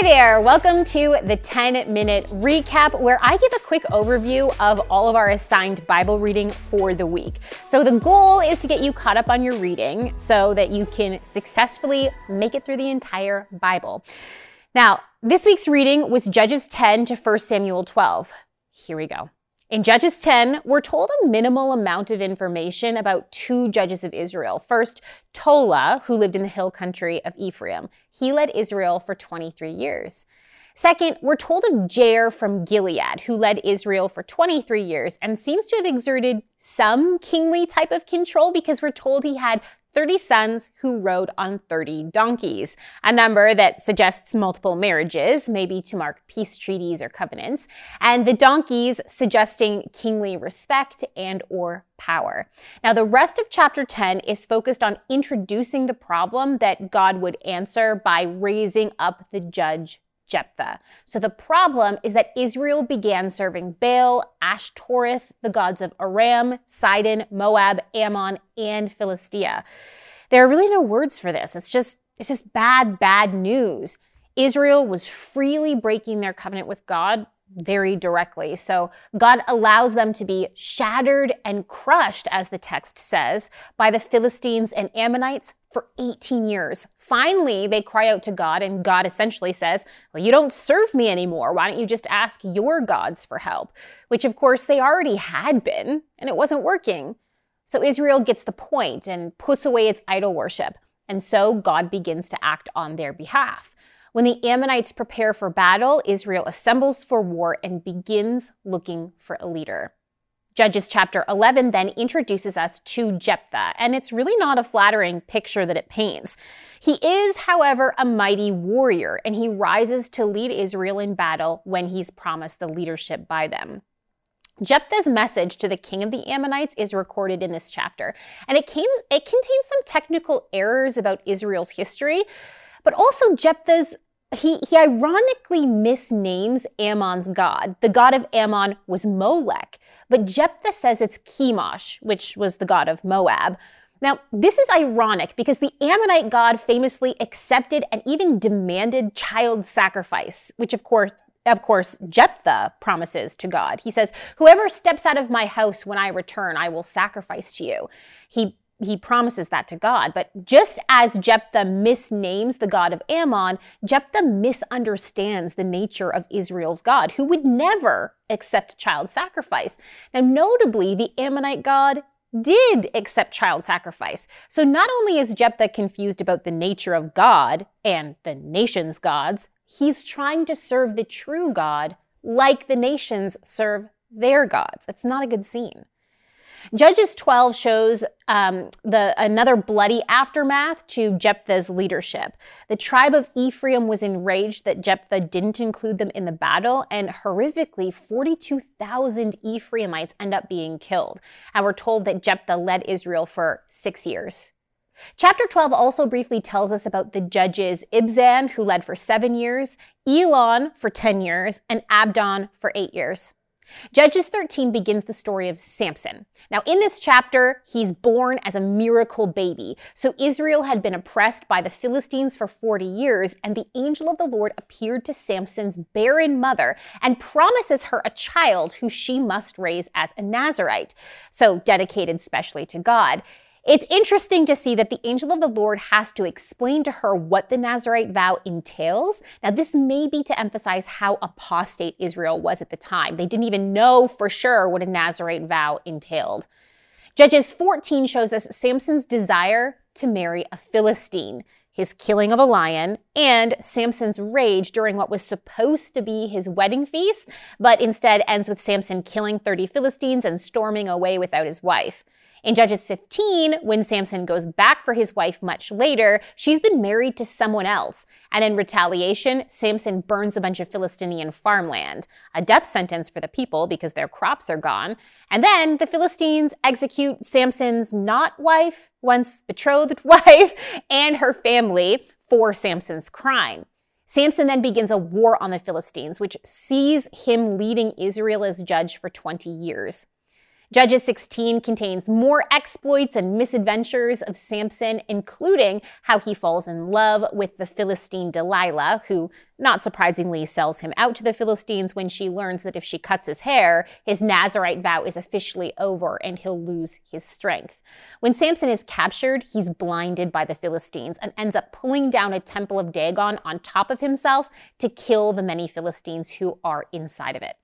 Hi there, welcome to the 10 minute recap where I give a quick overview of all of our assigned Bible reading for the week. So, the goal is to get you caught up on your reading so that you can successfully make it through the entire Bible. Now, this week's reading was Judges 10 to 1 Samuel 12. Here we go. In Judges 10, we're told a minimal amount of information about two judges of Israel. First, Tola, who lived in the hill country of Ephraim. He led Israel for 23 years. Second, we're told of Jair from Gilead, who led Israel for 23 years and seems to have exerted some kingly type of control because we're told he had 30 sons who rode on 30 donkeys, a number that suggests multiple marriages, maybe to mark peace treaties or covenants, and the donkeys suggesting kingly respect and or power. Now the rest of chapter 10 is focused on introducing the problem that God would answer by raising up the judge Jephthah. So the problem is that Israel began serving Baal, Ashtoreth, the gods of Aram, Sidon, Moab, Ammon, and Philistia. There are really no words for this. It's just it's just bad bad news. Israel was freely breaking their covenant with God very directly. So God allows them to be shattered and crushed, as the text says, by the Philistines and Ammonites for 18 years. Finally, they cry out to God, and God essentially says, Well, you don't serve me anymore. Why don't you just ask your gods for help? Which, of course, they already had been, and it wasn't working. So Israel gets the point and puts away its idol worship. And so God begins to act on their behalf. When the Ammonites prepare for battle, Israel assembles for war and begins looking for a leader. Judges chapter 11 then introduces us to Jephthah, and it's really not a flattering picture that it paints. He is, however, a mighty warrior, and he rises to lead Israel in battle when he's promised the leadership by them. Jephthah's message to the king of the Ammonites is recorded in this chapter, and it, came, it contains some technical errors about Israel's history, but also Jephthah's he, he ironically misnames Ammon's god. The god of Ammon was Molech, but Jephthah says it's Chemosh, which was the god of Moab. Now, this is ironic because the Ammonite god famously accepted and even demanded child sacrifice, which of course of course, Jephthah promises to God. He says, Whoever steps out of my house when I return, I will sacrifice to you. He he promises that to God. But just as Jephthah misnames the God of Ammon, Jephthah misunderstands the nature of Israel's God, who would never accept child sacrifice. Now, notably, the Ammonite God did accept child sacrifice. So not only is Jephthah confused about the nature of God and the nation's gods, he's trying to serve the true God like the nations serve their gods. It's not a good scene. Judges 12 shows um, the another bloody aftermath to Jephthah's leadership. The tribe of Ephraim was enraged that Jephthah didn't include them in the battle, and horrifically, 42,000 Ephraimites end up being killed. And we're told that Jephthah led Israel for six years. Chapter 12 also briefly tells us about the judges Ibzan, who led for seven years, Elon for 10 years, and Abdon for eight years. Judges 13 begins the story of Samson. Now, in this chapter, he's born as a miracle baby. So, Israel had been oppressed by the Philistines for 40 years, and the angel of the Lord appeared to Samson's barren mother and promises her a child who she must raise as a Nazarite, so dedicated specially to God. It's interesting to see that the angel of the Lord has to explain to her what the Nazarite vow entails. Now, this may be to emphasize how apostate Israel was at the time. They didn't even know for sure what a Nazarite vow entailed. Judges 14 shows us Samson's desire to marry a Philistine, his killing of a lion, and Samson's rage during what was supposed to be his wedding feast, but instead ends with Samson killing 30 Philistines and storming away without his wife. In Judges 15, when Samson goes back for his wife much later, she's been married to someone else. And in retaliation, Samson burns a bunch of Philistinian farmland, a death sentence for the people because their crops are gone. And then the Philistines execute Samson's not wife, once betrothed wife, and her family for Samson's crime. Samson then begins a war on the Philistines, which sees him leading Israel as judge for 20 years. Judges 16 contains more exploits and misadventures of Samson, including how he falls in love with the Philistine Delilah, who, not surprisingly, sells him out to the Philistines when she learns that if she cuts his hair, his Nazarite vow is officially over and he'll lose his strength. When Samson is captured, he's blinded by the Philistines and ends up pulling down a temple of Dagon on top of himself to kill the many Philistines who are inside of it.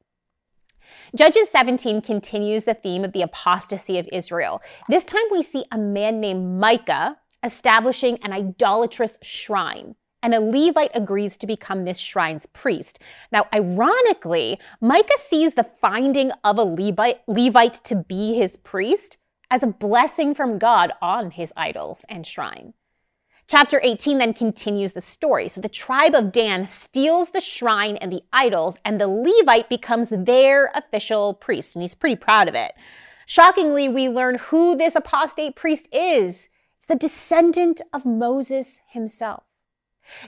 Judges 17 continues the theme of the apostasy of Israel. This time we see a man named Micah establishing an idolatrous shrine and a Levite agrees to become this shrine's priest. Now, ironically, Micah sees the finding of a Levite, Levite, to be his priest as a blessing from God on his idols and shrine. Chapter 18 then continues the story. So the tribe of Dan steals the shrine and the idols, and the Levite becomes their official priest, and he's pretty proud of it. Shockingly, we learn who this apostate priest is. It's the descendant of Moses himself.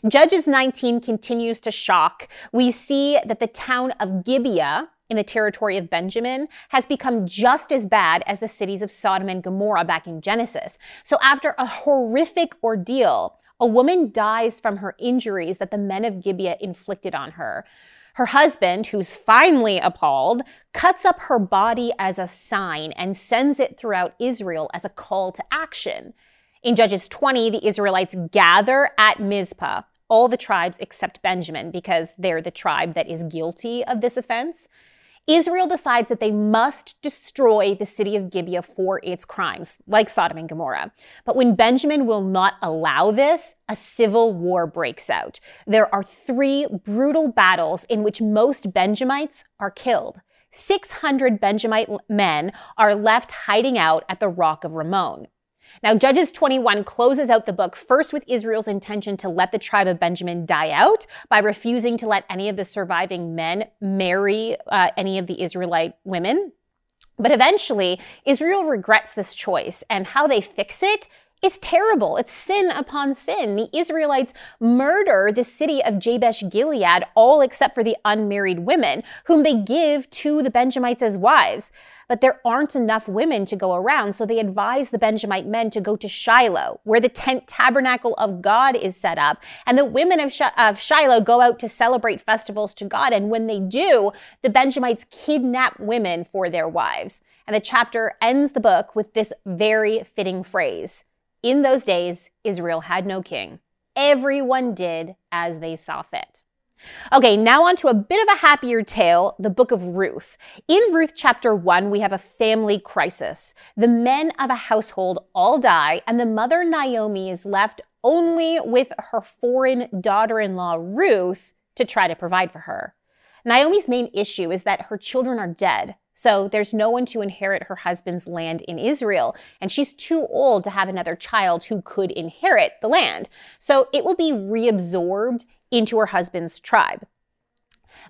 Judges 19 continues to shock. We see that the town of Gibeah, in the territory of Benjamin has become just as bad as the cities of Sodom and Gomorrah back in Genesis. So after a horrific ordeal, a woman dies from her injuries that the men of Gibeah inflicted on her. Her husband, who's finally appalled, cuts up her body as a sign and sends it throughout Israel as a call to action. In Judges 20, the Israelites gather at Mizpah, all the tribes except Benjamin, because they're the tribe that is guilty of this offense. Israel decides that they must destroy the city of Gibeah for its crimes, like Sodom and Gomorrah. But when Benjamin will not allow this, a civil war breaks out. There are three brutal battles in which most Benjamites are killed. 600 Benjamite men are left hiding out at the Rock of Rimmon. Now, Judges 21 closes out the book first with Israel's intention to let the tribe of Benjamin die out by refusing to let any of the surviving men marry uh, any of the Israelite women. But eventually, Israel regrets this choice, and how they fix it is terrible. It's sin upon sin. The Israelites murder the city of Jabesh Gilead, all except for the unmarried women, whom they give to the Benjamites as wives. But there aren't enough women to go around, so they advise the Benjamite men to go to Shiloh, where the tent tabernacle of God is set up. And the women of, of Shiloh go out to celebrate festivals to God. And when they do, the Benjamites kidnap women for their wives. And the chapter ends the book with this very fitting phrase In those days, Israel had no king. Everyone did as they saw fit. Okay, now on to a bit of a happier tale, the book of Ruth. In Ruth chapter 1, we have a family crisis. The men of a household all die, and the mother Naomi is left only with her foreign daughter in law, Ruth, to try to provide for her. Naomi's main issue is that her children are dead, so there's no one to inherit her husband's land in Israel, and she's too old to have another child who could inherit the land. So it will be reabsorbed into her husband's tribe.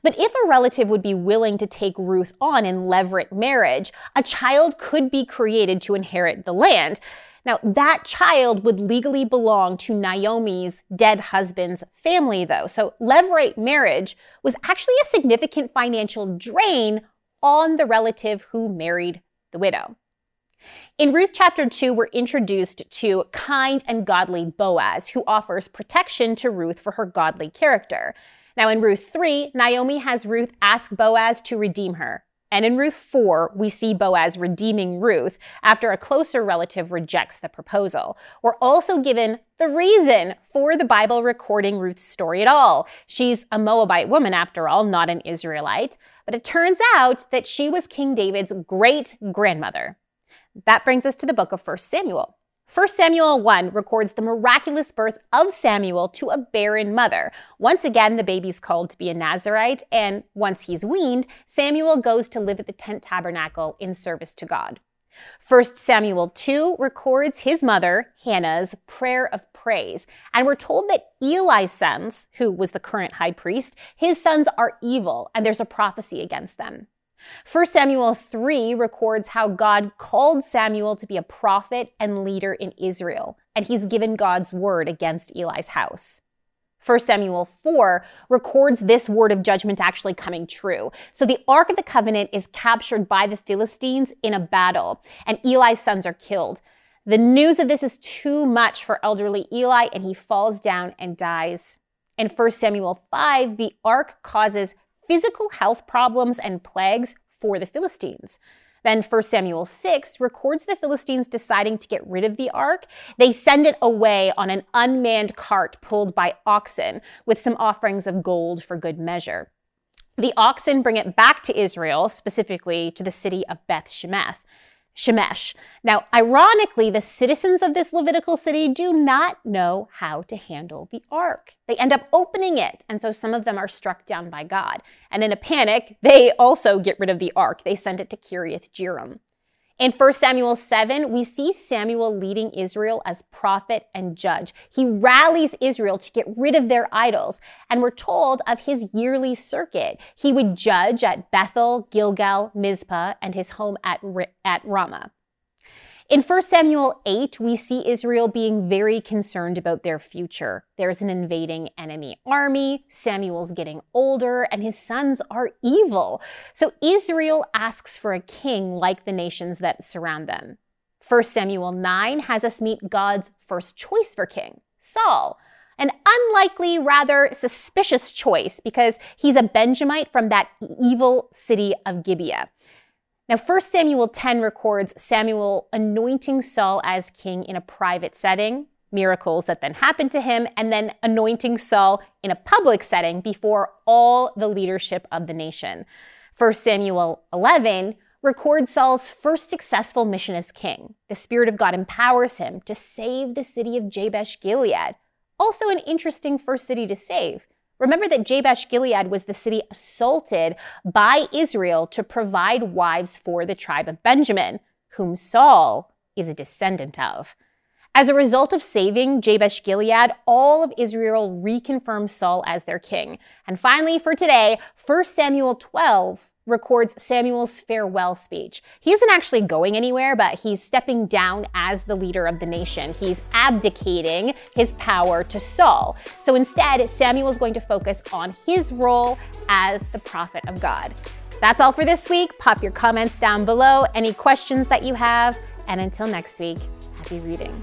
But if a relative would be willing to take Ruth on in levirate marriage, a child could be created to inherit the land. Now, that child would legally belong to Naomi's dead husband's family, though. So, levirate marriage was actually a significant financial drain on the relative who married the widow. In Ruth chapter 2, we're introduced to kind and godly Boaz, who offers protection to Ruth for her godly character. Now, in Ruth 3, Naomi has Ruth ask Boaz to redeem her. And in Ruth 4, we see Boaz redeeming Ruth after a closer relative rejects the proposal. We're also given the reason for the Bible recording Ruth's story at all. She's a Moabite woman, after all, not an Israelite. But it turns out that she was King David's great grandmother. That brings us to the book of 1 Samuel. 1 Samuel 1 records the miraculous birth of Samuel to a barren mother. Once again, the baby's called to be a Nazarite, and once he's weaned, Samuel goes to live at the tent tabernacle in service to God. 1 Samuel 2 records his mother, Hannah's prayer of praise. And we're told that Eli's sons, who was the current high priest, his sons are evil, and there's a prophecy against them. 1 Samuel 3 records how God called Samuel to be a prophet and leader in Israel, and he's given God's word against Eli's house. 1 Samuel 4 records this word of judgment actually coming true. So the Ark of the Covenant is captured by the Philistines in a battle, and Eli's sons are killed. The news of this is too much for elderly Eli, and he falls down and dies. In 1 Samuel 5, the ark causes physical health problems and plagues for the Philistines. Then 1 Samuel 6 records the Philistines deciding to get rid of the ark. They send it away on an unmanned cart pulled by oxen with some offerings of gold for good measure. The oxen bring it back to Israel, specifically to the city of Beth Shemeth. Shemesh. Now, ironically, the citizens of this Levitical city do not know how to handle the ark. They end up opening it, and so some of them are struck down by God. And in a panic, they also get rid of the ark. They send it to Kiriath Jearim. In 1 Samuel 7, we see Samuel leading Israel as prophet and judge. He rallies Israel to get rid of their idols, and we're told of his yearly circuit. He would judge at Bethel, Gilgal, Mizpah, and his home at, at Ramah. In 1 Samuel 8, we see Israel being very concerned about their future. There's an invading enemy army, Samuel's getting older, and his sons are evil. So Israel asks for a king like the nations that surround them. 1 Samuel 9 has us meet God's first choice for king, Saul. An unlikely, rather suspicious choice because he's a Benjamite from that evil city of Gibeah. Now, 1 Samuel 10 records Samuel anointing Saul as king in a private setting, miracles that then happened to him, and then anointing Saul in a public setting before all the leadership of the nation. 1 Samuel 11 records Saul's first successful mission as king. The Spirit of God empowers him to save the city of Jabesh Gilead. Also, an interesting first city to save. Remember that Jabesh Gilead was the city assaulted by Israel to provide wives for the tribe of Benjamin, whom Saul is a descendant of. As a result of saving Jabesh Gilead, all of Israel reconfirmed Saul as their king. And finally, for today, 1 Samuel 12 records Samuel's farewell speech. He isn't actually going anywhere, but he's stepping down as the leader of the nation. He's abdicating his power to Saul. So instead, Samuel is going to focus on his role as the prophet of God. That's all for this week. Pop your comments down below, any questions that you have, and until next week, happy reading.